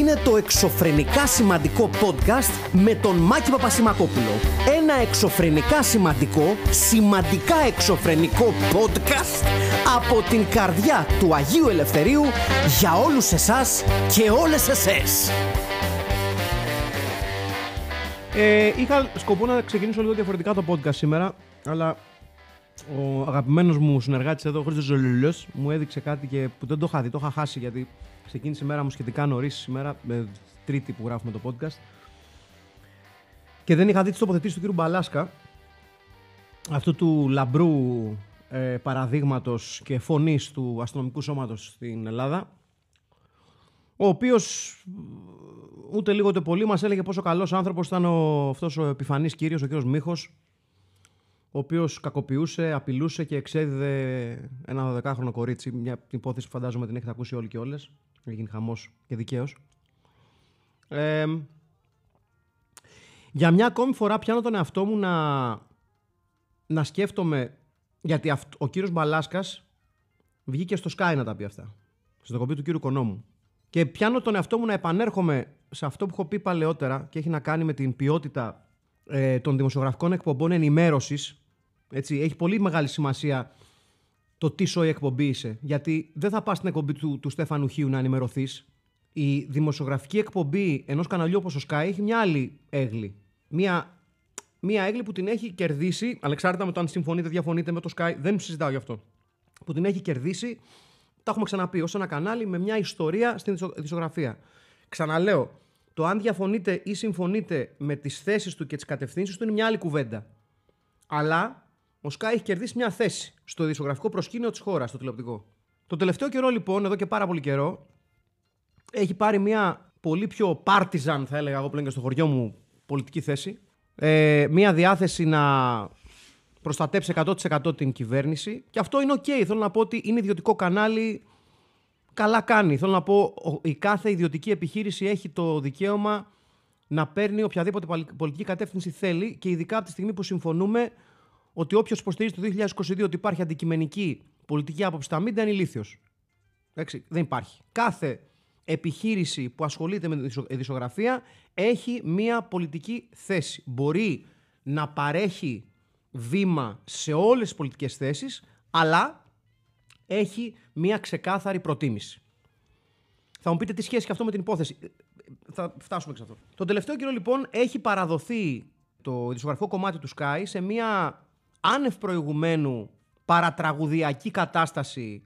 είναι το εξωφρενικά σημαντικό podcast με τον Μάκη Παπασημακόπουλο. Ένα εξωφρενικά σημαντικό, σημαντικά εξωφρενικό podcast από την καρδιά του Αγίου Ελευθερίου για όλους εσάς και όλες εσές. Ε, είχα σκοπό να ξεκινήσω λίγο διαφορετικά το podcast σήμερα, αλλά ο αγαπημένος μου συνεργάτης εδώ, ο Χρήστος Ζολουλός, μου έδειξε κάτι και που δεν το είχα δει, το είχα χάσει γιατί ξεκίνησε η μέρα μου σχετικά νωρίς σήμερα, με τρίτη που γράφουμε το podcast. Και δεν είχα δει τις τοποθετήσεις του κ. Μπαλάσκα, αυτού του λαμπρού ε, παραδείγματος και φωνής του αστυνομικού σώματος στην Ελλάδα, ο οποίος ούτε λίγο ούτε πολύ μας έλεγε πόσο καλός άνθρωπος ήταν ο, αυτός ο επιφανής κύριος, ο κύριος Μίχος, ο οποίος κακοποιούσε, απειλούσε και εξέδιδε ένα 12χρονο κορίτσι. Μια υπόθεση που φαντάζομαι την έχετε ακούσει όλοι και όλες. Έγινε χαμός και δικαίως. Ε, για μια ακόμη φορά πιάνω τον εαυτό μου να, να σκέφτομαι γιατί ο κύριος Μπαλάσκας βγήκε στο Sky να τα πει αυτά. Στο κοπή του κύριου Κονόμου. Και πιάνω τον εαυτό μου να επανέρχομαι σε αυτό που έχω πει παλαιότερα και έχει να κάνει με την ποιότητα ε, των δημοσιογραφικών εκπομπών ενημέρωσης. Έχει πολύ μεγάλη σημασία το τι σοϊ εκπομπή είσαι. Γιατί δεν θα πας στην εκπομπή του, του Στέφανου Χίου να ενημερωθείς. Η δημοσιογραφική εκπομπή ενός καναλιού όπως ο Sky έχει μια άλλη έγλη. Μια, μια έγλη που την έχει κερδίσει, ανεξάρτητα με το αν συμφωνείτε ή διαφωνείτε με το Sky, δεν συζητάω γι' αυτό. Που την έχει κερδίσει, τα έχουμε ξαναπεί, ως ένα κανάλι με μια ιστορία στην δημοσιογραφία. Ξαναλέω, το αν διαφωνείτε ή συμφωνείτε με τις θέσεις του και τις κατευθύνσεις του είναι μια άλλη κουβέντα. Αλλά ο Sky έχει κερδίσει μια θέση στο ειδησιογραφικό προσκήνιο της χώρας, στο τηλεοπτικό. Το τελευταίο καιρό, λοιπόν, εδώ και πάρα πολύ καιρό, έχει πάρει μια πολύ πιο partisan, θα έλεγα εγώ πλέον και στο χωριό μου, πολιτική θέση. Ε, μια διάθεση να προστατέψει 100% την κυβέρνηση. Και αυτό είναι OK. Θέλω να πω ότι είναι ιδιωτικό κανάλι. Καλά κάνει. Θέλω να πω, η κάθε ιδιωτική επιχείρηση έχει το δικαίωμα να παίρνει οποιαδήποτε πολιτική κατεύθυνση θέλει και ειδικά από τη στιγμή που συμφωνούμε ότι όποιος υποστηρίζει το 2022 ότι υπάρχει αντικειμενική πολιτική άποψη στα μήνυμα είναι ηλίθιος. Δεν υπάρχει. Κάθε επιχείρηση που ασχολείται με τη ειδησιογραφία έχει μία πολιτική θέση. Μπορεί να παρέχει βήμα σε όλες τις πολιτικές θέσεις, αλλά έχει μία ξεκάθαρη προτίμηση. Θα μου πείτε τι σχέση και αυτό με την υπόθεση. Θα φτάσουμε σε αυτό. Τον τελευταίο καιρό λοιπόν έχει παραδοθεί το ειδησιογραφικό κομμάτι του ΣΚΑΪ σε μία άνευ προηγουμένου παρατραγουδιακή κατάσταση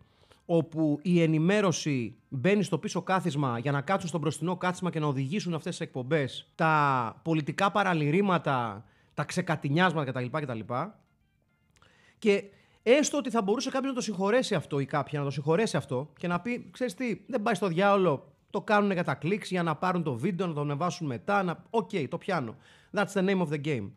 όπου η ενημέρωση μπαίνει στο πίσω κάθισμα για να κάτσουν στο μπροστινό κάθισμα και να οδηγήσουν αυτές τις εκπομπές, τα πολιτικά παραληρήματα, τα ξεκατηνιάσματα κτλ. κτλ. Και έστω ότι θα μπορούσε κάποιο να το συγχωρέσει αυτό ή κάποια να το συγχωρέσει αυτό και να πει, ξέρεις τι, δεν πάει στο διάολο, το κάνουν για τα κλικς, για να πάρουν το βίντεο, να το ανεβάσουν μετά, να... OK, okay, το πιάνω. That's the name of the game.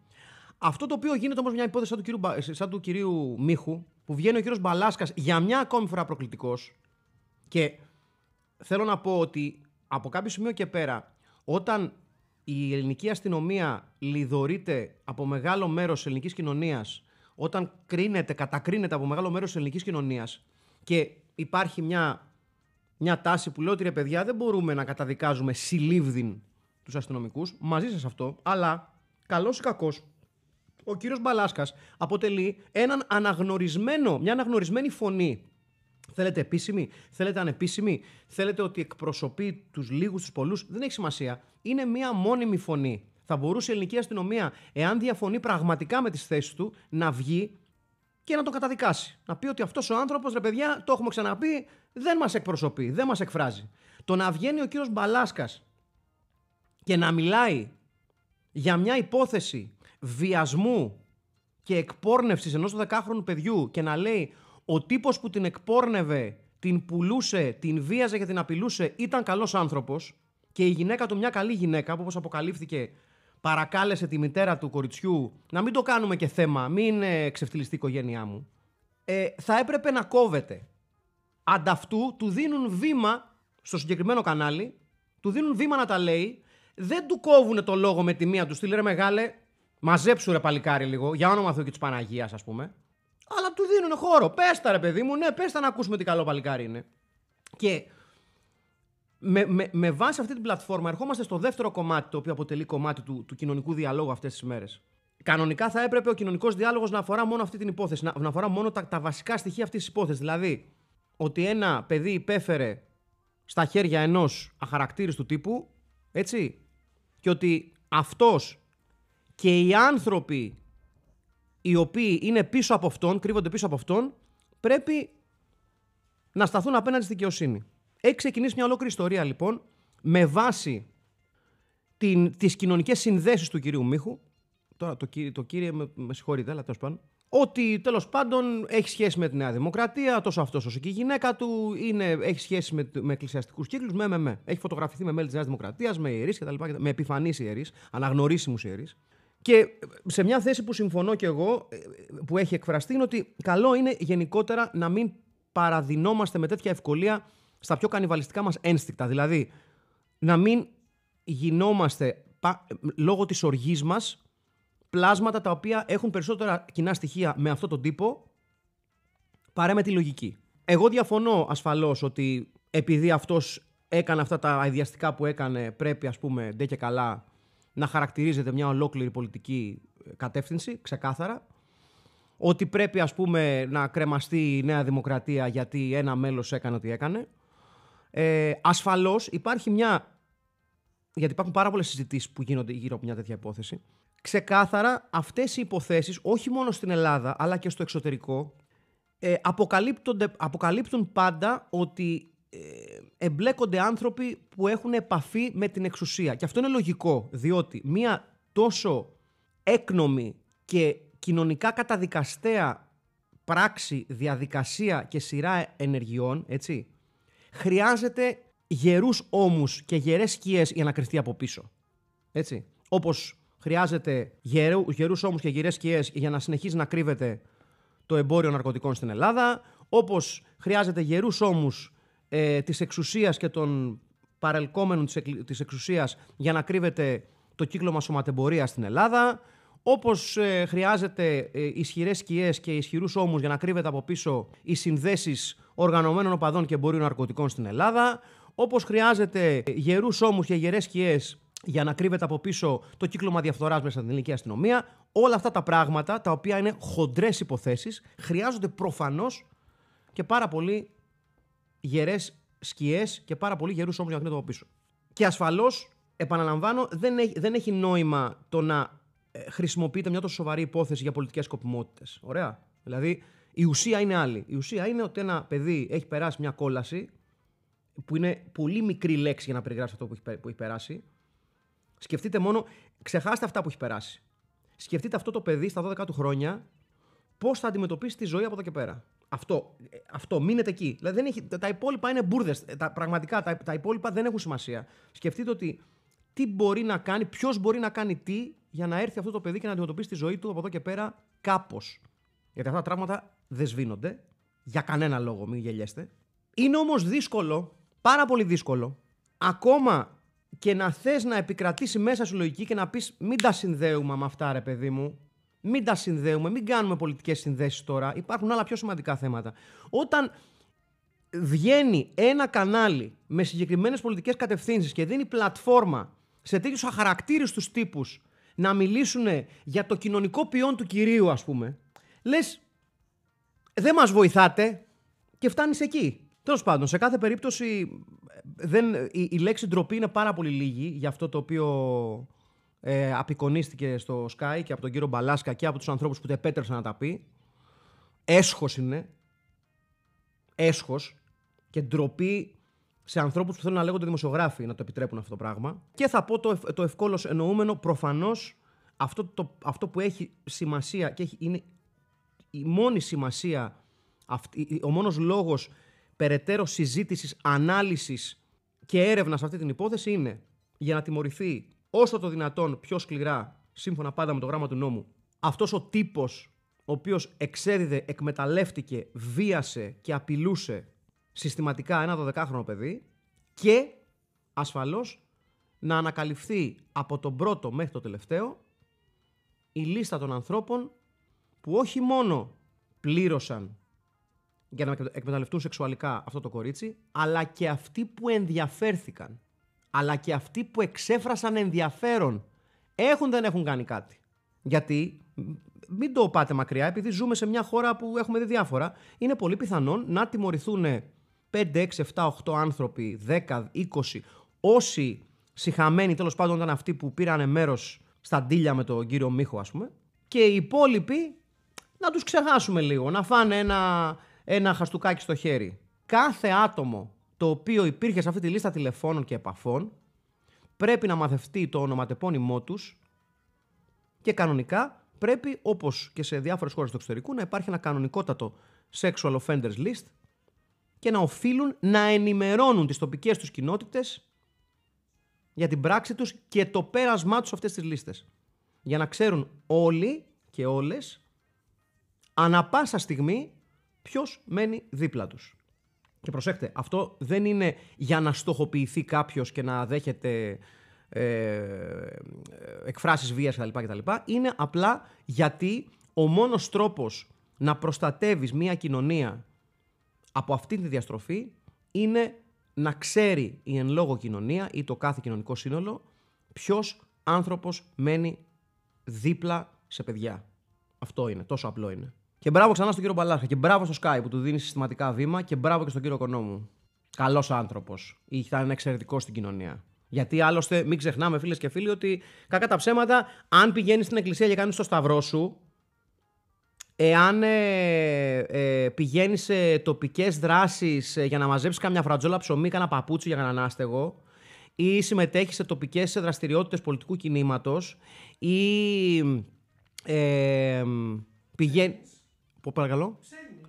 Αυτό το οποίο γίνεται όμως μια υπόθεση σαν του, κυρίου, σαν του κυρίου Μίχου, που βγαίνει ο κύριος Μπαλάσκας για μια ακόμη φορά προκλητικός. Και θέλω να πω ότι από κάποιο σημείο και πέρα, όταν η ελληνική αστυνομία λιδωρείται από μεγάλο μέρος της ελληνικής κοινωνίας, όταν κρίνεται, κατακρίνεται από μεγάλο μέρος της ελληνικής κοινωνίας και υπάρχει μια, μια τάση που λέει ότι ρε παιδιά δεν μπορούμε να καταδικάζουμε συλλήβδιν τους αστυνομικούς, μαζί σας αυτό, αλλά καλός ή κακός, ο κύριος Μπαλάσκας αποτελεί έναν αναγνωρισμένο, μια αναγνωρισμένη φωνή. Θέλετε επίσημη, θέλετε ανεπίσημη, θέλετε ότι εκπροσωπεί τους λίγους, τους πολλούς, δεν έχει σημασία. Είναι μια μόνιμη φωνή. Θα μπορούσε η ελληνική αστυνομία, εάν διαφωνεί πραγματικά με τις θέσεις του, να βγει και να τον καταδικάσει. Να πει ότι αυτός ο άνθρωπος, ρε παιδιά, το έχουμε ξαναπεί, δεν μας εκπροσωπεί, δεν μας εκφράζει. Το να βγαίνει ο κύριος Μπαλάσκας και να μιλάει για μια υπόθεση βιασμού και εκπόρνευσης ενός 12χρονου παιδιού και να λέει ο τύπος που την εκπόρνευε, την πουλούσε, την βίαζε και την απειλούσε ήταν καλός άνθρωπος και η γυναίκα του μια καλή γυναίκα που όπως αποκαλύφθηκε παρακάλεσε τη μητέρα του κοριτσιού να μην το κάνουμε και θέμα, μην ξεφτυλιστεί η οικογένειά μου, ε, θα έπρεπε να κόβεται. Ανταυτού του δίνουν βήμα στο συγκεκριμένο κανάλι, του δίνουν βήμα να τα λέει, δεν του κόβουν το λόγο με τη μία τους στείλει ρε μεγάλε, Μαζέψου ρε παλικάρι λίγο, για όνομα Θεού και της Παναγίας, ας πούμε. Αλλά του δίνουν χώρο. Πες τα ρε παιδί μου, ναι, πες τα να ακούσουμε τι καλό παλικάρι είναι. Και Με, με, με βάση αυτή την πλατφόρμα ερχόμαστε στο δεύτερο κομμάτι, το οποίο αποτελεί κομμάτι του, του κοινωνικού διαλόγου αυτές τις μέρες. Κανονικά θα έπρεπε ο κοινωνικός διάλογος να αφορά μόνο αυτή την υπόθεση, να, να αφορά μόνο τα, τα βασικά στοιχεία αυτής της υπόθεσης. Δηλαδή, ότι ένα παιδί υπέφερε στα χέρια ενός αχαρακτήριστου τύπου, έτσι, και ότι αυτός και οι άνθρωποι οι οποίοι είναι πίσω από αυτόν, κρύβονται πίσω από αυτόν, πρέπει να σταθούν απέναντι στη δικαιοσύνη. Έχει ξεκινήσει μια ολόκληρη ιστορία λοιπόν με βάση την, τις κοινωνικές συνδέσεις του κυρίου Μίχου. Τώρα το, το κύριε με, με συγχωρείτε, αλλά τέλος πάντων. Ότι τέλος πάντων έχει σχέση με τη Νέα Δημοκρατία, τόσο αυτός όσο και η γυναίκα του, είναι, έχει σχέση με, με εκκλησιαστικούς κύκλους, με, με, με. Έχει φωτογραφηθεί με μέλη της Νέας Δημοκρατίας, με ιερείς κτλ. Με επιφανείς ιερείς, αναγνωρίσιμους ιερείς. Και σε μια θέση που συμφωνώ και εγώ, που έχει εκφραστεί, είναι ότι καλό είναι γενικότερα να μην παραδεινόμαστε με τέτοια ευκολία στα πιο κανιβαλιστικά μας ένστικτα. Δηλαδή, να μην γινόμαστε λόγω της οργής μας πλάσματα τα οποία έχουν περισσότερα κοινά στοιχεία με αυτόν τον τύπο παρά με τη λογική. Εγώ διαφωνώ ασφαλώς ότι επειδή αυτός έκανε αυτά τα αειδιαστικά που έκανε πρέπει ας πούμε ντε και καλά να χαρακτηρίζεται μια ολόκληρη πολιτική κατεύθυνση, ξεκάθαρα. Ότι πρέπει ας πούμε να κρεμαστεί η Νέα Δημοκρατία γιατί ένα μέλος έκανε ό,τι έκανε. Ε, ασφαλώς υπάρχει μια... Γιατί υπάρχουν πάρα πολλές συζητήσεις που γίνονται γύρω από μια τέτοια υπόθεση. Ξεκάθαρα αυτές οι υποθέσεις, όχι μόνο στην Ελλάδα αλλά και στο εξωτερικό, ε, αποκαλύπτουν πάντα ότι ε, εμπλέκονται άνθρωποι που έχουν επαφή με την εξουσία. Και αυτό είναι λογικό, διότι μία τόσο έκνομη και κοινωνικά καταδικαστέα πράξη, διαδικασία και σειρά ενεργειών, έτσι, χρειάζεται γερούς ώμους και γερές σκιές για να κρυφτεί από πίσω. Έτσι. Όπως χρειάζεται γερού, γερούς ώμους και γερές σκιές για να συνεχίζει να κρύβεται το εμπόριο ναρκωτικών στην Ελλάδα, όπως χρειάζεται γερούς ώμους ε, της εξουσίας και των παρελκόμενων της, της εξουσίας για να κρύβεται το κύκλωμα σωματεμπορία στην Ελλάδα, όπως ε, χρειάζεται ε, ισχυρές σκιές και ισχυρούς ώμους για να κρύβεται από πίσω οι συνδέσεις οργανωμένων οπαδών και εμπορίου ναρκωτικών στην Ελλάδα, όπως χρειάζεται γερούς ώμους και γερές σκιές για να κρύβεται από πίσω το κύκλωμα διαφθοράς μέσα στην ελληνική αστυνομία. Όλα αυτά τα πράγματα, τα οποία είναι χοντρές υποθέσεις, χρειάζονται προφανώς και πάρα πολύ γερές σκιές και πάρα πολύ γερούς ώμους για να από πίσω. Και ασφαλώς, επαναλαμβάνω, δεν έχει, δεν έχει νόημα το να ε, χρησιμοποιείται μια τόσο σοβαρή υπόθεση για πολιτικές σκοπιμότητες. Ωραία. Δηλαδή, η ουσία είναι άλλη. Η ουσία είναι ότι ένα παιδί έχει περάσει μια κόλαση, που είναι πολύ μικρή λέξη για να περιγράψει αυτό που έχει, που έχει περάσει. Σκεφτείτε μόνο, ξεχάστε αυτά που έχει περάσει. Σκεφτείτε αυτό το παιδί στα 12 του χρόνια πώς θα αντιμετωπίσει τη ζωή από εδώ και πέρα. Αυτό, αυτό, μείνετε εκεί. Δηλαδή δεν έχει, τα υπόλοιπα είναι μπουρδες. Πραγματικά τα, τα υπόλοιπα δεν έχουν σημασία. Σκεφτείτε ότι τι μπορεί να κάνει, ποιος μπορεί να κάνει τι για να έρθει αυτό το παιδί και να αντιμετωπίσει τη ζωή του από εδώ και πέρα κάπως. Γιατί αυτά τα τραύματα δεν σβήνονται. Για κανένα λόγο, μην γελιέστε. Είναι όμως δύσκολο, πάρα πολύ δύσκολο, ακόμα και να θες να επικρατήσει μέσα σου λογική και να πεις μην τα συνδέουμε με αυτά, ρε παιδί μου. Μην τα συνδέουμε, μην κάνουμε πολιτικές συνδέσεις τώρα. Υπάρχουν άλλα πιο σημαντικά θέματα. Όταν βγαίνει ένα κανάλι με συγκεκριμένες πολιτικές κατευθύνσεις και δίνει πλατφόρμα σε τέτοιους αχαρακτήριστους τύπους να μιλήσουν για το κοινωνικό ποιόν του κυρίου, ας πούμε, λες, δεν μας βοηθάτε και φτάνεις εκεί. Τέλος πάντων, σε κάθε περίπτωση δεν, η, η λέξη ντροπή είναι πάρα πολύ λίγη για αυτό το οποίο ε, απεικονίστηκε στο Sky και από τον κύριο Μπαλάσκα και από τους ανθρώπους που το επέτρεψαν να τα πει. Έσχος είναι. Έσχος. Και ντροπή σε ανθρώπους που θέλουν να λέγονται δημοσιογράφοι να το επιτρέπουν αυτό το πράγμα. Και θα πω το, το ευκόλως εννοούμενο, προφανώς αυτό, το, αυτό που έχει σημασία και έχει, είναι η μόνη σημασία, αυτή, ο μόνος λόγος περαιτέρω συζήτησης, ανάλυσης και έρευνας σε αυτή την υπόθεση είναι για να τιμωρηθεί όσο το δυνατόν πιο σκληρά, σύμφωνα πάντα με το γράμμα του νόμου, αυτός ο τύπος ο οποίος εξέδιδε, εκμεταλλεύτηκε, βίασε και απειλούσε συστηματικά ένα 12χρονο παιδί και ασφαλώς να ανακαλυφθεί από τον πρώτο μέχρι το τελευταίο η λίστα των ανθρώπων που όχι μόνο πλήρωσαν για να εκμεταλλευτούν σεξουαλικά αυτό το κορίτσι, αλλά και αυτοί που ενδιαφέρθηκαν. Αλλά και αυτοί που εξέφρασαν ενδιαφέρον. Έχουν δεν έχουν κάνει κάτι. Γιατί, μην το πάτε μακριά, επειδή ζούμε σε μια χώρα που έχουμε δει διάφορα, είναι πολύ πιθανόν να τιμωρηθούν 5, 6, 7, 8 άνθρωποι, 10, 20, όσοι συχαμένοι τέλος πάντων ήταν αυτοί που πήραν μέρος στα ντύλια με τον κύριο Μίχο, ας πούμε, και οι υπόλοιποι να τους ξεχάσουμε λίγο, να φάνε ένα, ένα χαστούκάκι στο χέρι. Κάθε άτομο το οποίο υπήρχε σε αυτή τη λίστα τηλεφώνων και επαφών πρέπει να μαθευτεί το ονοματεπώνυμό τους και κανονικά πρέπει, όπως και σε διάφορες χώρες του εξωτερικού, να υπάρχει ένα κανονικότατο sexual offenders list και να οφείλουν να ενημερώνουν τις τοπικές τους κοινότητες για την πράξη τους και το πέρασμά τους σε αυτές τις λίστες. Για να ξέρουν όλοι και όλες ανα πάσα στιγμή ποιος μένει δίπλα τους. Και προσέξτε, αυτό δεν είναι για να στοχοποιηθεί κάποιος και να δέχεται ε, εκφράσεις βίας κτλ, κτλ. Είναι απλά γιατί ο μόνος τρόπος να προστατεύεις μια κοινωνία από αυτή τη διαστροφή είναι να ξέρει η εν λόγω κοινωνία ή το κάθε κοινωνικό σύνολο ποιος άνθρωπος μένει δίπλα σε παιδιά. Αυτό είναι, τόσο απλό είναι. Και μπράβο ξανά στον κύριο Μπαλάχα και μπράβο στο Sky που του δίνει συστηματικά βήμα και μπράβο και στον κύριο Κονόμου. Καλός άνθρωπος. Ήταν εξαιρετικός στην κοινωνία. Γιατί άλλωστε, μην ξεχνάμε, φίλες και φίλοι, ότι κακά τα ψέματα, αν πηγαίνει στην εκκλησία και κάνεις το σταυρό σου, εάν ε, ε, πηγαίνεις σε τοπικές δράσεις ε, για να μαζέψεις καμιά φρατζόλα ψωμί, κανένα παπούτσι για κανέναν άστεγο, ή συμμετέχεις σε τοπικές δραστηριότητες πολιτικού κινήματος, ή ε, πηγαίνει. Πω παρακαλώ.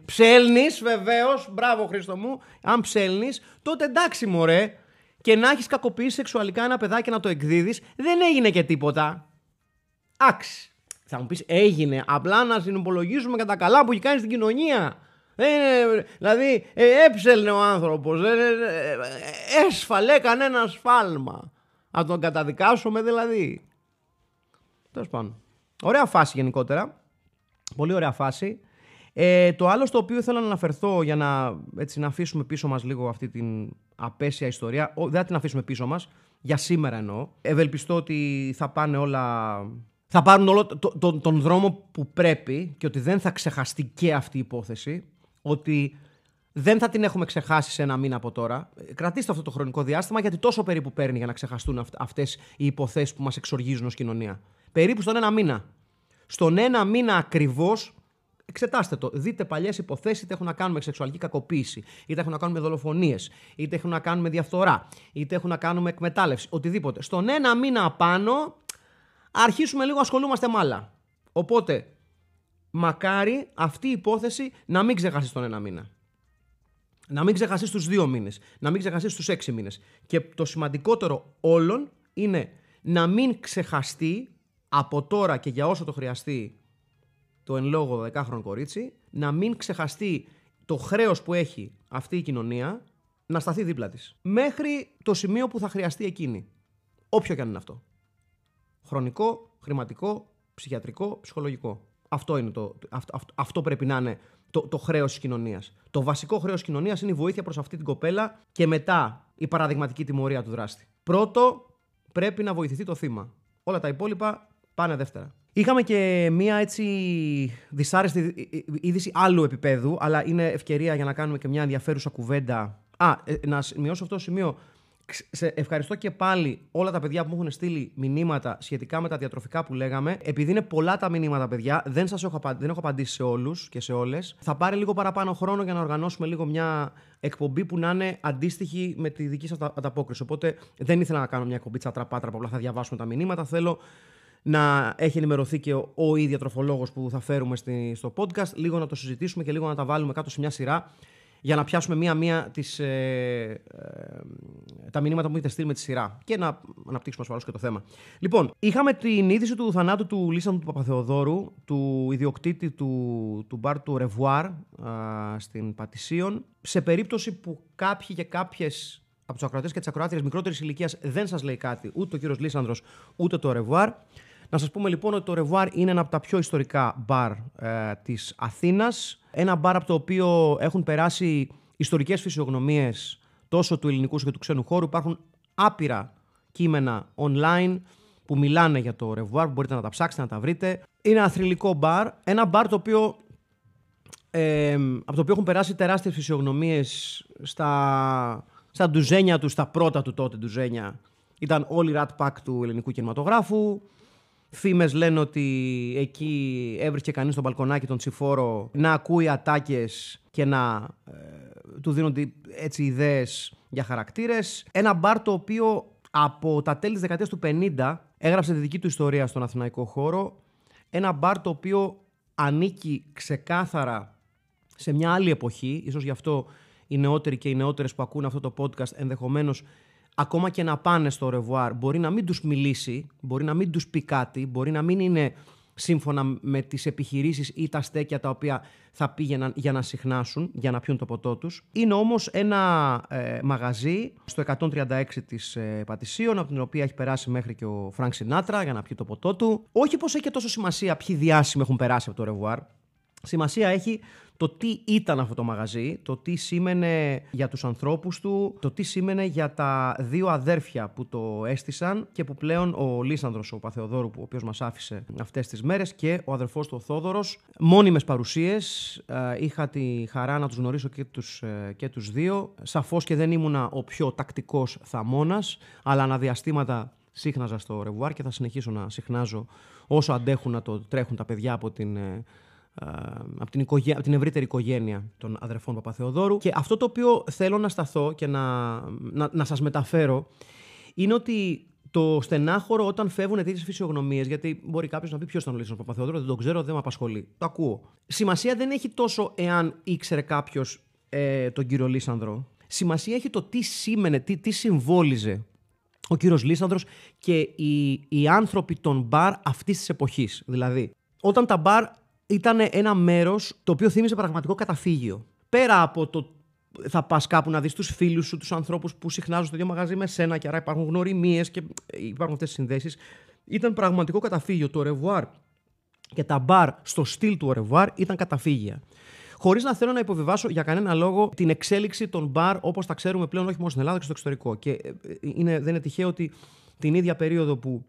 Ψέλνεις, βεβαίως. Μπράβο, Χρήστο μου. Αν ψέλνεις, τότε εντάξει, μωρέ. Και να έχεις κακοποιήσει σεξουαλικά ένα παιδάκι να το εκδίδεις, δεν έγινε και τίποτα. Άξι. Θα μου πεις, έγινε. Απλά να συνυπολογίζουμε κατά καλά που έχει κάνει στην κοινωνία. Ε, δηλαδή, ε, έψελνε ο άνθρωπος. Ε, ε, ε, έσφαλε, έκανε ένα σφάλμα. Να τον καταδικάσουμε δηλαδή. Τέλος πάντων. Ωραία φάση γενικότερα. Πολύ ωραία φάση. Ε, το άλλο στο οποίο θέλω να αναφερθώ για να, έτσι, να αφήσουμε πίσω μας λίγο αυτή την απέσια ιστορία, δεν θα την αφήσουμε πίσω μας, για σήμερα εννοώ. Ευελπιστώ ότι θα πάνε όλα... Θα πάρουν όλο το, τον δρόμο που πρέπει και ότι δεν θα ξεχαστεί και αυτή η υπόθεση. Ότι δεν θα την έχουμε ξεχάσει σε ένα μήνα από τώρα. Κρατήστε αυτό το χρονικό διάστημα γιατί τόσο περίπου παίρνει για να ξεχαστούν αυτές οι υποθέσεις που μας εξοργίζουν ως κοινωνία. Περίπου στον ένα μήνα. Στον ένα μήνα ακριβώς Εξετάστε το. Δείτε παλιές υποθέσεις, είτε έχουν να κάνουν με σεξουαλική κακοποίηση, είτε έχουν να κάνουν με δολοφονίες, είτε έχουν να κάνουν με διαφθορά, είτε έχουν να κάνουν με εκμετάλλευση, οτιδήποτε. Στον ένα μήνα πάνω αρχίσουμε λίγο ασχολούμαστε με άλλα. Οπότε, μακάρι αυτή η υπόθεση να μην ξεχαστεί στον ένα μήνα. Να μην ξεχαστεί στους δύο μήνες. Να μην ξεχαστεί στους έξι μήνες. Και το σημαντικότερο όλων είναι να μην ξεχαστεί από τώρα και για όσο το χρειαστεί το εν λόγω 12χρονο κορίτσι, να μην ξεχαστεί το χρέος που έχει αυτή η κοινωνία να σταθεί δίπλα της. Μέχρι το σημείο που θα χρειαστεί εκείνη. Όποιο και αν είναι αυτό. Χρονικό, χρηματικό, ψυχιατρικό, ψυχολογικό. Αυτό, είναι το, αυτό, αυτό, πρέπει να είναι το, το χρέος της κοινωνίας. Το βασικό χρέος της κοινωνίας είναι η βοήθεια προς αυτή την κοπέλα και μετά η παραδειγματική τιμωρία του δράστη. Πρώτο, πρέπει να βοηθηθεί το θύμα. Όλα τα υπόλοιπα πάνε δεύτερα. Είχαμε και μία έτσι δυσάρεστη είδηση άλλου επίπεδου, αλλά είναι ευκαιρία για να κάνουμε και μια ενδιαφέρουσα κουβέντα. Α, ε, να μειώσω αυτό το σημείο. Σε ευχαριστώ και πάλι όλα τα παιδιά που μου έχουν στείλει μηνύματα σχετικά με τα διατροφικά που λέγαμε. Επειδή είναι πολλά τα μηνύματα, παιδιά, δεν σας έχω, δεν έχω απαντήσει σε όλους και σε όλες. Θα πάρει λίγο παραπάνω χρόνο για να οργανώσουμε λίγο μια εκπομπή που να είναι αντίστοιχη με τη δική σας ανταπόκριση. Οπότε δεν ήθελα να κάνω μια εκπομπή τσατραπάτρα που απλά θα διαβάσουμε τα μηνύματα. Θέλω να έχει ενημερωθεί και ο, ο ίδιο που θα φέρουμε στη, στο podcast, λίγο να το συζητήσουμε και λίγο να τα βάλουμε κάτω σε μια σειρά για να πιάσουμε μία-μία τις, ε, ε, τα μηνύματα που έχετε στείλει με τη σειρά και να αναπτύξουμε ασφαλώς και το θέμα. Λοιπόν, είχαμε την είδηση του θανάτου του Λίσανδρου του Παπαθεοδόρου, του ιδιοκτήτη του, του μπαρ του Revoir στην Πατησίων, σε περίπτωση που κάποιοι και κάποιες από τους ακροατές και τις ακροάτριες μικρότερης ηλικίας δεν σας λέει κάτι, ούτε ο κύριος Λίσανδρος, ούτε το Revoir. Να σας πούμε λοιπόν ότι το Revoir είναι ένα από τα πιο ιστορικά μπαρ ε, της Αθήνας. Ένα μπαρ από το οποίο έχουν περάσει ιστορικές φυσιογνωμίες τόσο του ελληνικού όσο και του ξένου χώρου. Υπάρχουν άπειρα κείμενα online που μιλάνε για το Revoir, μπορείτε να τα ψάξετε, να τα βρείτε. Είναι ένα θρυλικό μπαρ, ένα μπαρ το οποίο, ε, από το οποίο έχουν περάσει τεράστιες φυσιογνωμίες στα, στα ντουζένια του, στα πρώτα του τότε ντουζένια. Ήταν όλοι Rat Pack του ελληνικού κινηματογράφου. Φήμες λένε ότι εκεί έβρισκε κανείς στο μπαλκονάκι τον Τσιφόρο να ακούει ατάκες και να ε, του δίνονται έτσι ιδέες για χαρακτήρες. Ένα μπαρ το οποίο από τα τέλη της δεκαετίας του 50 έγραψε τη δική του ιστορία στον αθηναϊκό χώρο. Ένα μπαρ το οποίο ανήκει ξεκάθαρα σε μια άλλη εποχή, ίσως γι' αυτό οι νεότεροι και οι νεότερες που ακούν αυτό το podcast ενδεχομένως ακόμα και να πάνε στο Revoir μπορεί να μην τους μιλήσει, μπορεί να μην τους πει κάτι, μπορεί να μην είναι σύμφωνα με τις επιχειρήσεις ή τα στέκια τα οποία θα πήγαιναν για να συχνάσουν, για να πιούν το ποτό τους. Είναι όμως ένα ε, μαγαζί στο 136 της ε, Πατησίων, από την οποία έχει περάσει μέχρι και ο Φρανκ Σινάτρα για να πιει το ποτό του. Όχι πως έχει και τόσο σημασία ποιοι διάσημοι έχουν περάσει από το Revoir. Σημασία έχει το τι ήταν αυτό το μαγαζί, το τι σήμαινε για τους ανθρώπους του, το τι σήμαινε για τα δύο αδέρφια που το έστησαν και που πλέον ο Λίσανδρος, ο Παθεοδόρου, ο οποίος μας άφησε αυτές τις μέρες και ο αδερφός του ο Θόδωρος. Μόνιμες παρουσίες, ε, είχα τη χαρά να τους γνωρίσω και τους, ε, και τους δύο. Σαφώς και δεν ήμουνα ο πιο τακτικός θαμώνας, αλλά αναδιαστήματα σύχναζα στο ρεβουάρ και θα συνεχίσω να συχνάζω όσο αντέχουν να το τρέχουν τα παιδιά από την ε, από την, οικογέ... από την ευρύτερη οικογένεια των αδερφών Παπαθεοδόρου. Και αυτό το οποίο θέλω να σταθώ και να, να, να σας μεταφέρω είναι ότι το στενάχωρο όταν φεύγουν τέτοιες φυσιογνωμίες, γιατί μπορεί κάποιος να πει ποιος ήταν ο Λίσο Παπαθεοδόρου, δεν το ξέρω, δεν με απασχολεί. Το ακούω. Σημασία δεν έχει τόσο εάν ήξερε κάποιος ε, τον κύριο Λίσανδρο. Σημασία έχει το τι σήμαινε, τι, τι συμβόλιζε ο κύριος Λίσανδρος και οι, οι άνθρωποι των μπαρ αυτής της εποχής. Δηλαδή, όταν τα μπαρ ήταν ένα μέρος το οποίο θύμιζε πραγματικό καταφύγιο. Πέρα από το θα πας κάπου να δεις τους φίλους σου, τους ανθρώπους που συχνάζουν στο ίδιο μαγαζί με σένα και άρα υπάρχουν γνωριμίες και υπάρχουν αυτές τις συνδέσεις. Ήταν πραγματικό καταφύγιο. Το Revoir και τα μπαρ στο στυλ του Revoir ήταν καταφύγια. Χωρίς να θέλω να υποβιβάσω για κανένα λόγο την εξέλιξη των μπαρ όπως τα ξέρουμε πλέον όχι μόνο στην Ελλάδα και στο εξωτερικό. Και ε, είναι, δεν είναι τυχαίο ότι την ίδια περίοδο που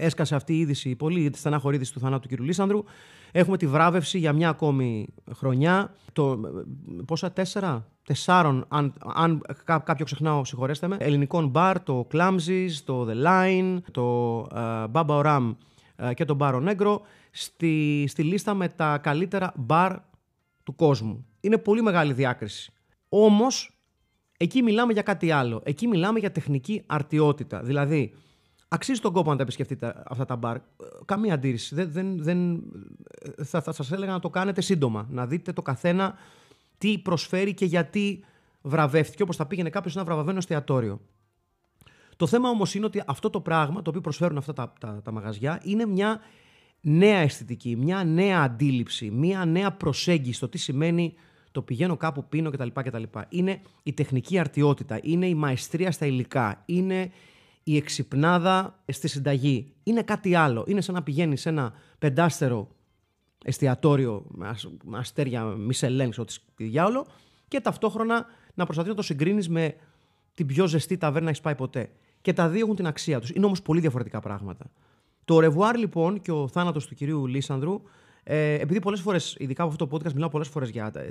έσκασε αυτή η είδηση, η πολύ στενάχωρη είδηση του θανάτου του κ. Λίσανδρου. Έχουμε τη βράβευση για μια ακόμη χρονιά. Το, πόσα, τέσσερα, τεσσάρων, αν, αν κάποιο ξεχνάω, συγχωρέστε με. Ελληνικών μπαρ, το Clumsies, το The Line, το uh, Baba Oram uh, και το Baro Negro στη, στη λίστα με τα καλύτερα μπαρ του κόσμου. Είναι πολύ μεγάλη διάκριση. Όμως, εκεί μιλάμε για κάτι άλλο. Εκεί μιλάμε για τεχνική αρτιότητα. Δηλαδή, Αξίζει τον κόπο να τα επισκεφτείτε αυτά τα μπαρ. Καμία αντίρρηση. Δεν, δεν, δεν, θα, θα σας έλεγα να το κάνετε σύντομα. Να δείτε το καθένα τι προσφέρει και γιατί βραβεύτηκε, όπως θα πήγαινε κάποιος σε ένα βραβευμένο εστιατόριο. Το θέμα όμως είναι ότι αυτό το πράγμα, το οποίο προσφέρουν αυτά τα, τα, τα μαγαζιά, είναι μια νέα αισθητική, μια νέα αντίληψη, μια νέα προσέγγιση στο τι σημαίνει το πηγαίνω κάπου, πίνω κτλ. κτλ. Είναι η τεχνική αρτιότητα, είναι η μαεστρία στα υλικά, είναι η εξυπνάδα στη συνταγή. Είναι κάτι άλλο. Είναι σαν να πηγαίνει σε ένα πεντάστερο εστιατόριο με αστέρια Μισελέν, ό,τι διάολο, και ταυτόχρονα να προσπαθεί να το συγκρίνεις με την πιο ζεστή ταβέρνα έχεις πάει ποτέ. Και τα δύο έχουν την αξία τους. Είναι όμως πολύ διαφορετικά πράγματα. Το ρεβουάρ λοιπόν και ο θάνατος του κυρίου Λίσανδρου, ε, επειδή πολλές φορές, ειδικά από αυτό το podcast, μιλάω πολλές φορές για ε,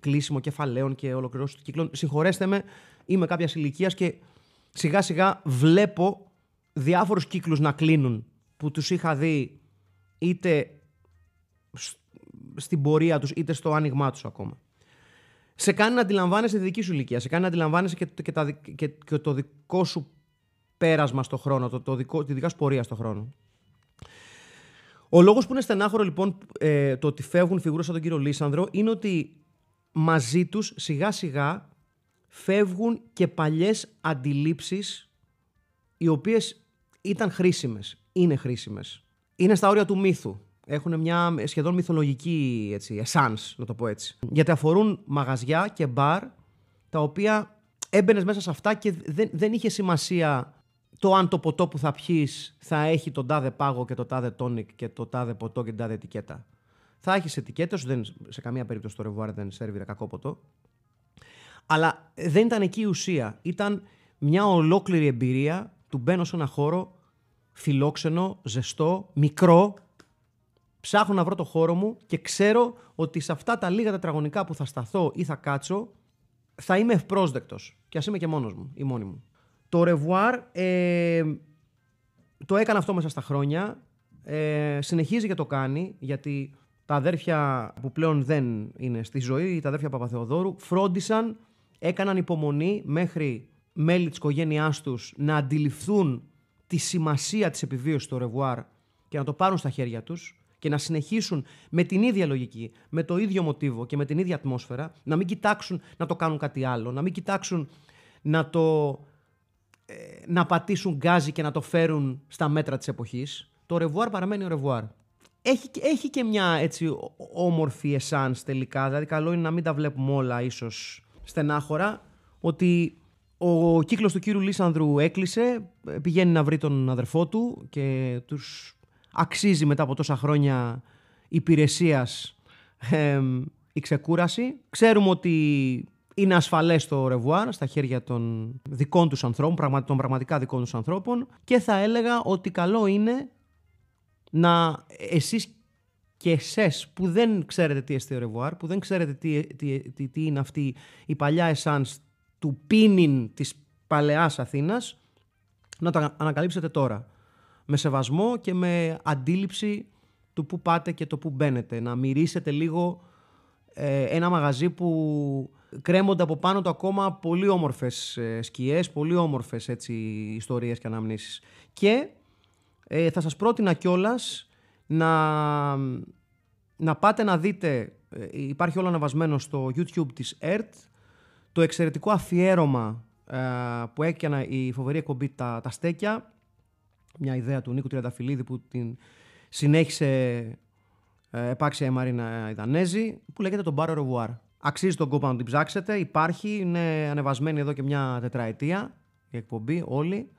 κλείσιμο κεφαλαίων και ολοκληρώσεις του κύκλων. Συγχωρέστε με, είμαι κάποια ηλικίας και σιγά σιγά βλέπω διάφορους κύκλους να κλείνουν που τους είχα δει είτε στην πορεία τους είτε στο άνοιγμά τους ακόμα. Σε κάνει να αντιλαμβάνεσαι τη δική σου ηλικία, σε κάνει να αντιλαμβάνεσαι και, και, τα, και, και το δικό σου πέρασμα στο χρόνο, το, το δικό, τη δικά σου πορεία στο χρόνο. Ο λόγος που είναι στενάχωρο λοιπόν ε, το ότι φεύγουν φιγούρες σαν τον κύριο Λίσανδρο είναι ότι μαζί τους σιγά σιγά φεύγουν και παλιές αντιλήψεις οι οποίες ήταν χρήσιμες, είναι χρήσιμες. Είναι στα όρια του μύθου. Έχουν μια σχεδόν μυθολογική έτσι, essence, να το πω έτσι. Γιατί αφορούν μαγαζιά και μπαρ, τα οποία έμπαινες μέσα σε αυτά και δεν, δεν είχε σημασία το αν το ποτό που θα πιείς θα έχει τον τάδε πάγο και το τάδε τόνικ και το τάδε ποτό και την τάδε ετικέτα. Θα έχεις ετικέτες, δεν, σε καμία περίπτωση το ρεβουάρ δεν σερβίρε κακό ποτό. Αλλά δεν ήταν εκεί η ουσία. Ήταν μια ολόκληρη εμπειρία του μπαίνω σε ένα χώρο φιλόξενο, ζεστό, μικρό. Ψάχνω να βρω το χώρο μου και ξέρω ότι σε αυτά τα λίγα τετραγωνικά που θα σταθώ ή θα κάτσω θα είμαι ευπρόσδεκτος. Και ας είμαι και μόνος μου ή μόνη μου. Το Revoir ε, το έκανε αυτό μέσα στα χρόνια. Ε, συνεχίζει και το κάνει γιατί τα αδέρφια που πλέον δεν είναι στη ζωή, τα αδέρφια Παπαθεοδόρου, φρόντισαν, έκαναν υπομονή μέχρι μέλη της οικογένειάς τους να αντιληφθούν τη σημασία της επιβίωσης του Revoir και να το πάρουν στα χέρια τους και να συνεχίσουν με την ίδια λογική, με το ίδιο μοτίβο και με την ίδια ατμόσφαιρα, να μην κοιτάξουν να το κάνουν κάτι άλλο, να μην κοιτάξουν να το ε, να πατήσουν γκάζι και να το φέρουν στα μέτρα της εποχής. Το Revoir παραμένει Au Revoir έχει, έχει και μια έτσι όμορφη εσάνς τελικά. Δηλαδή καλό είναι να μην τα βλέπουμε όλα ίσως στενάχωρα. Ότι ο κύκλος του κύριου Λίσανδρου έκλεισε, πηγαίνει να βρει τον αδερφό του και τους αξίζει μετά από τόσα χρόνια υπηρεσίας ε, η ξεκούραση. Ξέρουμε ότι είναι ασφαλές το Revoir στα χέρια των δικών τους ανθρώπων, των πραγματικά δικών τους ανθρώπων και θα έλεγα ότι καλό είναι να εσείς και εσές που δεν ξέρετε τι εστί Revoir, που δεν ξέρετε τι, τι, τι, είναι αυτή η παλιά εσάνς του πίνειν της παλαιάς Αθήνας, να τα ανακαλύψετε τώρα. Με σεβασμό και με αντίληψη του που πάτε και το που μπαίνετε. Να μυρίσετε λίγο ε, ένα μαγαζί που κρέμονται από πάνω του ακόμα πολύ όμορφες ε, σκιές, πολύ όμορφες έτσι, ιστορίες και αναμνήσεις. Και ε, θα σας πρότεινα κιόλας να, να πάτε να δείτε, ε, υπάρχει όλο αναβασμένο στο YouTube της ΕΡΤ, το εξαιρετικό αφιέρωμα ε, που έκανε η φοβερή εκπομπή τα, τα Στέκια, μια ιδέα του Νίκου Τριανταφυλλίδη που την συνέχισε ε, επάξια η Μαρίνα Δανέζη, που λέγεται το Bar Revoir. Αξίζει τον κόπο να την ψάξετε, υπάρχει, είναι ανεβασμένη εδώ και μια τετραετία η εκπομπή όλη.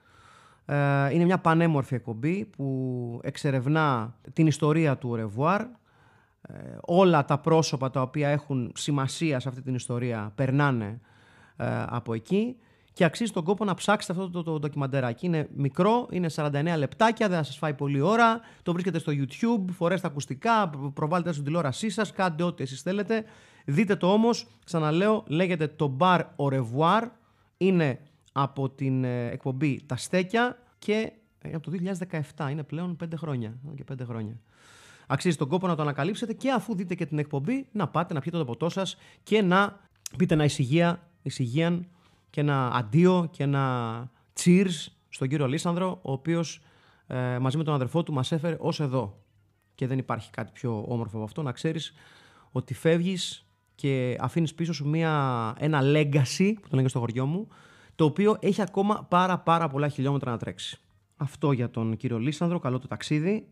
Ε, είναι μια πανέμορφη εκπομπή που εξερευνά την ιστορία του Revoir. Ε, όλα τα πρόσωπα τα οποία έχουν σημασία σε αυτή την ιστορία περνάνε ε, από εκεί και αξίζει τον κόπο να ψάξετε αυτό το, το, ντοκιμαντεράκι. Είναι μικρό, είναι 49 λεπτάκια, δεν θα σας φάει πολλή ώρα. Το βρίσκεται στο YouTube, φορέστε ακουστικά, προβάλλετε στην τηλεόρασή σας, κάντε ό,τι εσείς θέλετε. Δείτε το όμως, ξαναλέω, λέγεται το Bar Au Revoir. Είναι από την ε, εκπομπή Τα Στέκια και ε, από το 2017. Είναι πλέον πέντε χρόνια. Και πέντε χρόνια. Αξίζει τον κόπο να το ανακαλύψετε και αφού δείτε και την εκπομπή να πάτε να πιείτε το ποτό σας και να πείτε ένα εισηγεία, εισηγείαν και ένα αντίο και ένα cheers στον κύριο Λίσανδρο, ο οποίος ε, μαζί με τον αδερφό του μας έφερε ως εδώ. Και δεν υπάρχει κάτι πιο όμορφο από αυτό να ξέρεις ότι φεύγεις και αφήνεις πίσω σου μια, ένα legacy, που το λένε στο χωριό μου, το οποίο έχει ακόμα πάρα πάρα πολλά χιλιόμετρα να τρέξει. Αυτό για τον κύριο Λίσανδρο, καλό το ταξίδι.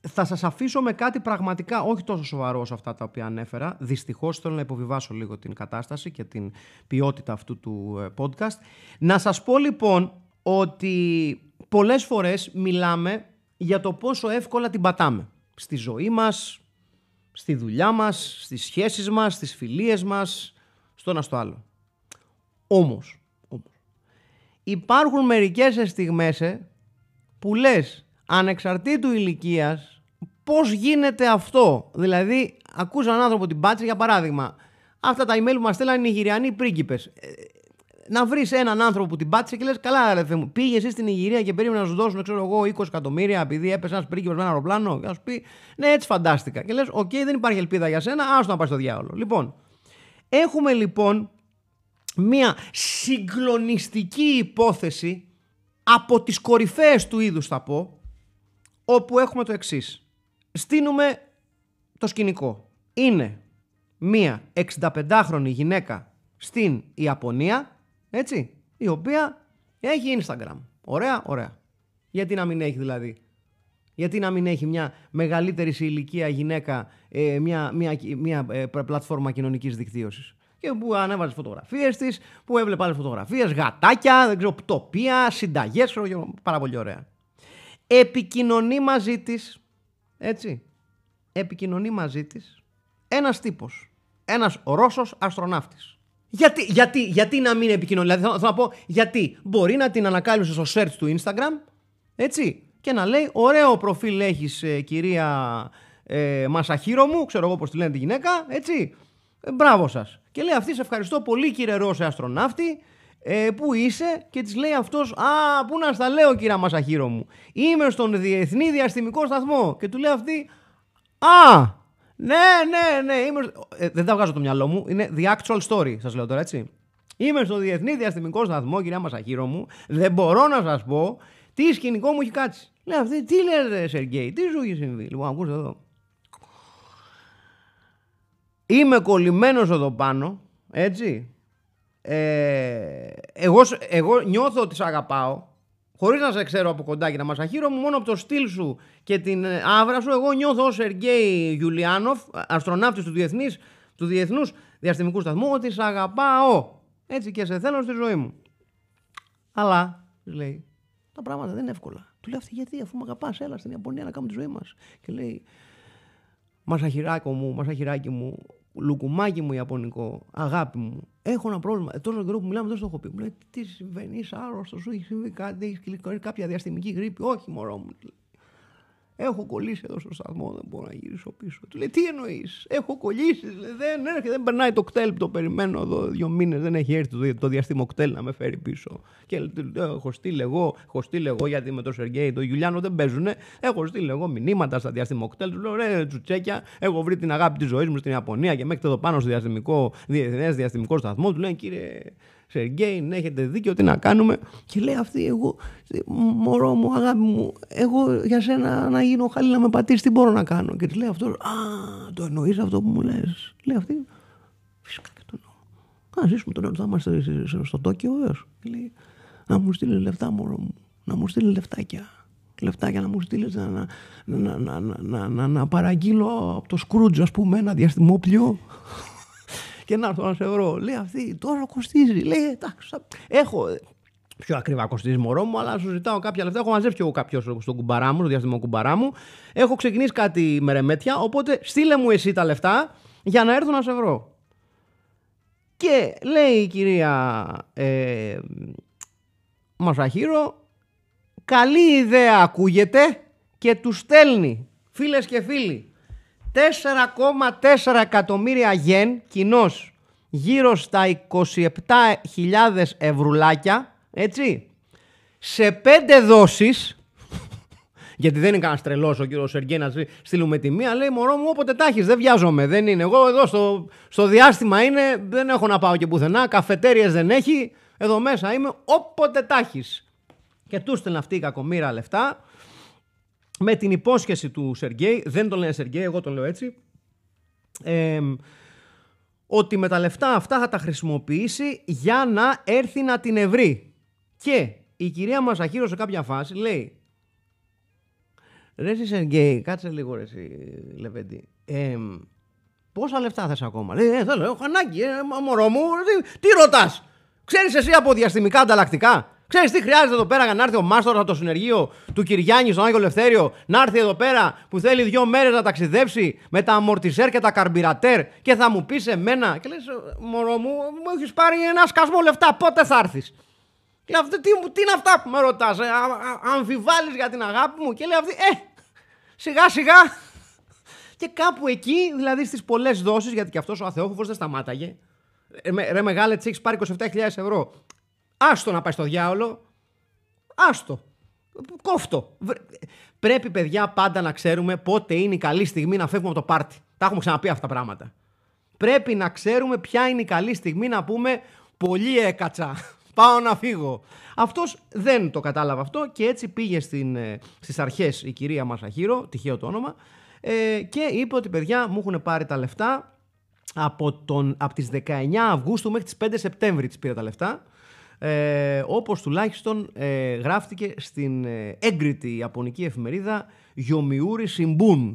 Θα σας αφήσω με κάτι πραγματικά όχι τόσο σοβαρό σε αυτά τα οποία ανέφερα. Δυστυχώς θέλω να υποβιβάσω λίγο την κατάσταση και την ποιότητα αυτού του ε, podcast. Να σας πω λοιπόν ότι πολλές φορές μιλάμε για το πόσο εύκολα την πατάμε. Στη ζωή μας, στη δουλειά μας, στις σχέσεις μας, στις φιλίες μας, στο ένα στο άλλο. Όμως, υπάρχουν μερικές στιγμές ε, που λες ανεξαρτήτου ηλικίας πώς γίνεται αυτό; Δηλαδή, ακούς έναν άνθρωπο την πάτησε για παράδειγμα. Αυτά τα email που μας στέλνουν οι Νιγηριανοί πρίγκιπες. Ε, να βρεις έναν άνθρωπο που την πάτησε και λες: Καλά, ρε μου, πήγε εσύ στην Νιγηρία και περίμενε να σου δώσουν, ξέρω εγώ, 20 εκατομμύρια επειδή έπεσε ένας πρίγκιπας με ένα αεροπλάνο. Και να σου πει: Ναι, έτσι φαντάστηκα. Και λες: Οκ, δεν υπάρχει ελπίδα για σένα, άστο να πάει στο διάολο. Λοιπόν, έχουμε λοιπόν μια συγκλονιστική υπόθεση από τις κορυφαίες του είδους θα πω όπου έχουμε το εξής. Στείνουμε το σκηνικό. Είναι μια 65χρονη γυναίκα στην Ιαπωνία, έτσι, η οποία έχει Instagram. Ωραία, ωραία. Γιατί να μην έχει δηλαδή; Γιατί να μην έχει μια μεγαλύτερη σε ηλικία γυναίκα ε, μια, μια, μια ε, πλατφόρμα κοινωνικής δικτύωσης; Και που ανέβαζε φωτογραφίες της, που έβλεπε άλλες φωτογραφίες, γατάκια, δεν ξέρω, τοπία, συνταγές, πάρα πολύ ωραία. Επικοινωνεί μαζί της, έτσι. Επικοινωνεί μαζί της ένας τύπος. Ένας Ρώσος αστροναύτης. Γιατί, γιατί, γιατί να μην επικοινωνεί, δηλαδή θέλω, να πω γιατί. Μπορεί να την ανακάλυψε στο search του Instagram, έτσι, και να λέει: Ωραίο προφίλ έχεις, ε, κυρία ε, Μασαχύρο μου, ξέρω εγώ πώς τη λένε τη γυναίκα, έτσι. Ε, μπράβο σας. Και λέει αυτή: Σε ευχαριστώ πολύ, κύριε Ρώσε αστροναύτη. Ε, πού είσαι, και της λέει αυτός: Α, πού να στα λέω, κυρία Μασαχύρο μου. Είμαι στον Διεθνή Διαστημικό Σταθμό. Και του λέει αυτή: Α, ναι, ναι, ναι. Είμαι... Ε, δεν τα βγάζω το μυαλό μου. Είναι the actual story, σας λέω τώρα, έτσι. Είμαι στο Διεθνή Διαστημικό Σταθμό, κυρία Μασαχύρο μου. Δεν μπορώ να σας πω τι σκηνικό μου έχει κάτσει. Λέει αυτή, τι λέτε, Σεργέη, τι σου έχει συμβεί. Λοιπόν, ακούστε εδώ. Είμαι κολλημένος εδώ πάνω, έτσι. Ε, εγώ, εγώ νιώθω ότι σε αγαπάω, χωρίς να σε ξέρω από κοντά και να μασαχύρω μου, μόνο από το στυλ σου και την ε, άβρα σου, εγώ νιώθω ως Σεργέη Γιουλιάνοφ, αστροναύτης του, διεθνής, του Διεθνούς Διαστημικού Σταθμού, ότι σε αγαπάω. Έτσι και σε θέλω στη ζωή μου. Αλλά, λέει, τα πράγματα δεν είναι εύκολα. Του λέει αυτή γιατί, αφού με αγαπάς, έλα στην Ιαπωνία να κάνουμε τη ζωή μας. Και λέει, Μασαχυράκι μου, μασαχυράκι μου, λουκουμάκι μου Ιαπωνικό, αγάπη μου, έχω ένα πρόβλημα. Ε, τόσο καιρό που μιλάμε, δεν το έχω πει. Μου λέει, τι συμβαίνει, είσαι άρρωστος, σου έχει συμβεί κάτι, έχεις κάποια διαστημική γρήπη. Όχι, μωρό μου. Έχω κολλήσει εδώ στο σταθμό, δεν μπορώ να γυρίσω πίσω. Του λέει, τι εννοείς, Έχω κολλήσει. Δεν έρχεται, δεν περνάει το κτέλ που το περιμένω εδώ δύο μήνες. Δεν έχει έρθει το, το διαστήμα κτέλ να με φέρει πίσω. Και έχω στείλει εγώ, έχω στείλει εγώ γιατί με τον Σεργέη, τον Γιουλιάνο δεν παίζουν. Έχω στείλει εγώ μηνύματα στα διαστήμα κτέλ. Του λέω, ρε τσουτσέκια, έχω βρει την αγάπη της ζωής μου στην Ιαπωνία και μέχρι εδώ πάνω στο διαστημικό, διεθνές διαστημικό σταθμό. Του λέει, κύριε Σεργέη, ναι, έχετε δίκιο, τι να κάνουμε. Και λέει αυτή, εγώ, μωρό μου, αγάπη μου, εγώ για σένα να γίνω χάλι να με πατήσεις, τι μπορώ να κάνω. Και της λέει αυτός, Α, το εννοείς αυτό που μου λες. Λέει αυτή, Φυσικά και το εννοώ. Α ζήσουμε τον θα είμαστε στο Τόκιο, βέβαια. Λέει, να μου στείλεις λεφτά, μωρό μου, να μου στείλεις λεφτάκια. Λεφτάκια να μου στείλεις να, να, να, να, να, να, να παραγγείλω από το Σκρούτζ, ας πούμε, ένα διαστημόπλιο και να έρθω να σε βρω. Λέει αυτή, τώρα κοστίζει. Λέει, εντάξει, έχω. Πιο ακριβά κοστίζει μωρό μου, αλλά σου ζητάω κάποια λεφτά. Έχω μαζέψει και εγώ κάποιος στον κουμπαρά μου, στο διαστημό κουμπαρά μου. Έχω ξεκινήσει κάτι με ρεμέτια, οπότε στείλε μου εσύ τα λεφτά για να έρθω να σε βρω. Και λέει η κυρία ε, Μασαχύρο, καλή ιδέα ακούγεται και του στέλνει. Φίλες και φίλοι, 4,4 εκατομμύρια γεν κοινώ γύρω στα 27.000 ευρουλάκια, έτσι, σε πέντε δόσεις, γιατί δεν είναι κανένας τρελός ο κύριος Σεργέ να στείλουμε τη μία. Λέει μωρό μου, όποτε τα δεν βιάζομαι. Δεν είναι. Εγώ εδώ στο, στο διάστημα είναι, δεν έχω να πάω και πουθενά. Καφετέρειε δεν έχει. Εδώ μέσα είμαι, όποτε τα Και του στέλνει αυτή η κακομήρα λεφτά με την υπόσχεση του Σεργέη, δεν τον λένε Σεργέη, εγώ τον λέω έτσι, ότι με τα λεφτά αυτά θα τα χρησιμοποιήσει για να έρθει να την ευρεί. Και η κυρία Μασαχύρο σε κάποια φάση λέει Ρε εσύ Σεργέη, κάτσε λίγο ρε εσύ Λεβέντη. Ε, πόσα λεφτά θες ακόμα; Λέει, ε, θέλω, έχω ανάγκη, ε, μωρό μου, τι, τι ρωτάς; Ξέρεις εσύ από διαστημικά ανταλλακτικά; Ξέρεις τι χρειάζεται εδώ πέρα για να έρθει ο Μάστορας από το συνεργείο του Κυριάννης στον Άγιο Λευθέριο, να έρθει εδώ πέρα που θέλει δύο μέρες να ταξιδέψει με τα αμορτισέρ και τα καρμπιρατέρ και θα μου πεις σε μένα. Και λες, Μωρό μου, μου έχεις πάρει ένα σκασμό λεφτά, πότε θα έρθεις; Και αυτή, τι, τι είναι αυτά που με ρωτάς, ε, αμφιβάλλεις για την αγάπη μου; Και λέει αυτή, ε, σιγά σιγά. Και κάπου εκεί, δηλαδή στις πολλές δόσεις, γιατί και αυτός ο Αθεόφοβο δεν σταμάταγε. Ρε, ρε μεγάλε, τη έχει πάρει 27.000 ευρώ. Άστο να πάει στο διάολο. Άστο. Κόφτο. Πρέπει, παιδιά, πάντα να ξέρουμε πότε είναι η καλή στιγμή να φεύγουμε από το πάρτι. Τα έχουμε ξαναπεί αυτά τα πράγματα. Πρέπει να ξέρουμε ποια είναι η καλή στιγμή να πούμε Πολύ έκατσα. Πάω να φύγω. Αυτός δεν το κατάλαβε αυτό και έτσι πήγε στην, ε, στις αρχές η κυρία Μασαχύρο, τυχαίο το όνομα, ε, και είπε ότι παιδιά μου έχουν πάρει τα λεφτά από, τον, από τις 19 Αυγούστου μέχρι τις 5 Σεπτέμβρη τις πήρα τα λεφτά ε, όπως τουλάχιστον ε, γράφτηκε στην ε, έγκριτη ιαπωνική εφημερίδα Yomiuri Shimbun,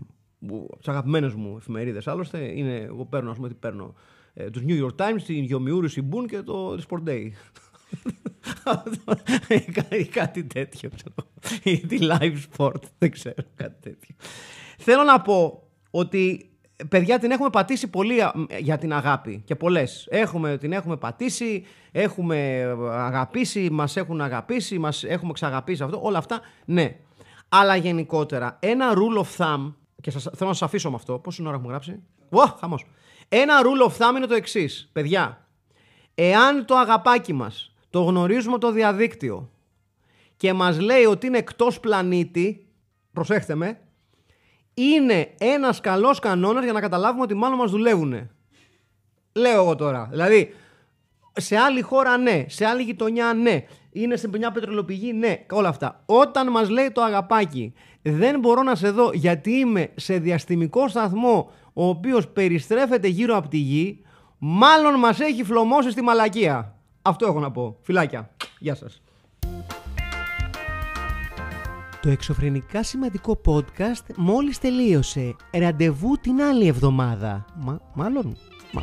τις αγαπημένες μου εφημερίδες άλλωστε, είναι, εγώ παίρνω, ας πούμε, τι παίρνω. ε, τους New York Times, την Γιομιούρι Σιμπούν και το Sport Day. ή κάτι τέτοιο. Ή τη Live Sport. Δεν ξέρω κάτι τέτοιο. Θέλω να πω ότι παιδιά την έχουμε πατήσει πολύ για την αγάπη και πολλές. Έχουμε, την έχουμε πατήσει, έχουμε αγαπήσει, μας έχουν αγαπήσει, μας έχουμε ξαγαπήσει αυτό, όλα αυτά, ναι. Αλλά γενικότερα, ένα rule of thumb, και σας, θέλω να σας αφήσω με αυτό, πόση ώρα έχουμε γράψει, Ω, χαμός. Ένα rule of thumb είναι το εξής, παιδιά. Εάν το αγαπάκι μας το γνωρίζουμε από το διαδίκτυο και μας λέει ότι είναι εκτός πλανήτη, προσέχτε με, είναι ένας καλός κανόνας για να καταλάβουμε ότι μάλλον μας δουλεύουν. Λέω εγώ τώρα. Δηλαδή, σε άλλη χώρα ναι, σε άλλη γειτονιά ναι, είναι σε μια πετρελοπηγή ναι, όλα αυτά. Όταν μας λέει το αγαπάκι, δεν μπορώ να σε δω γιατί είμαι σε διαστημικό σταθμό ο οποίος περιστρέφεται γύρω από τη γη, μάλλον μας έχει φλωμώσει στη μαλακία. Αυτό έχω να πω. Φιλάκια. Γεια σας. Το εξωφρενικά σημαντικό podcast μόλις τελείωσε. Ραντεβού την άλλη εβδομάδα. Μα, μάλλον. Μα...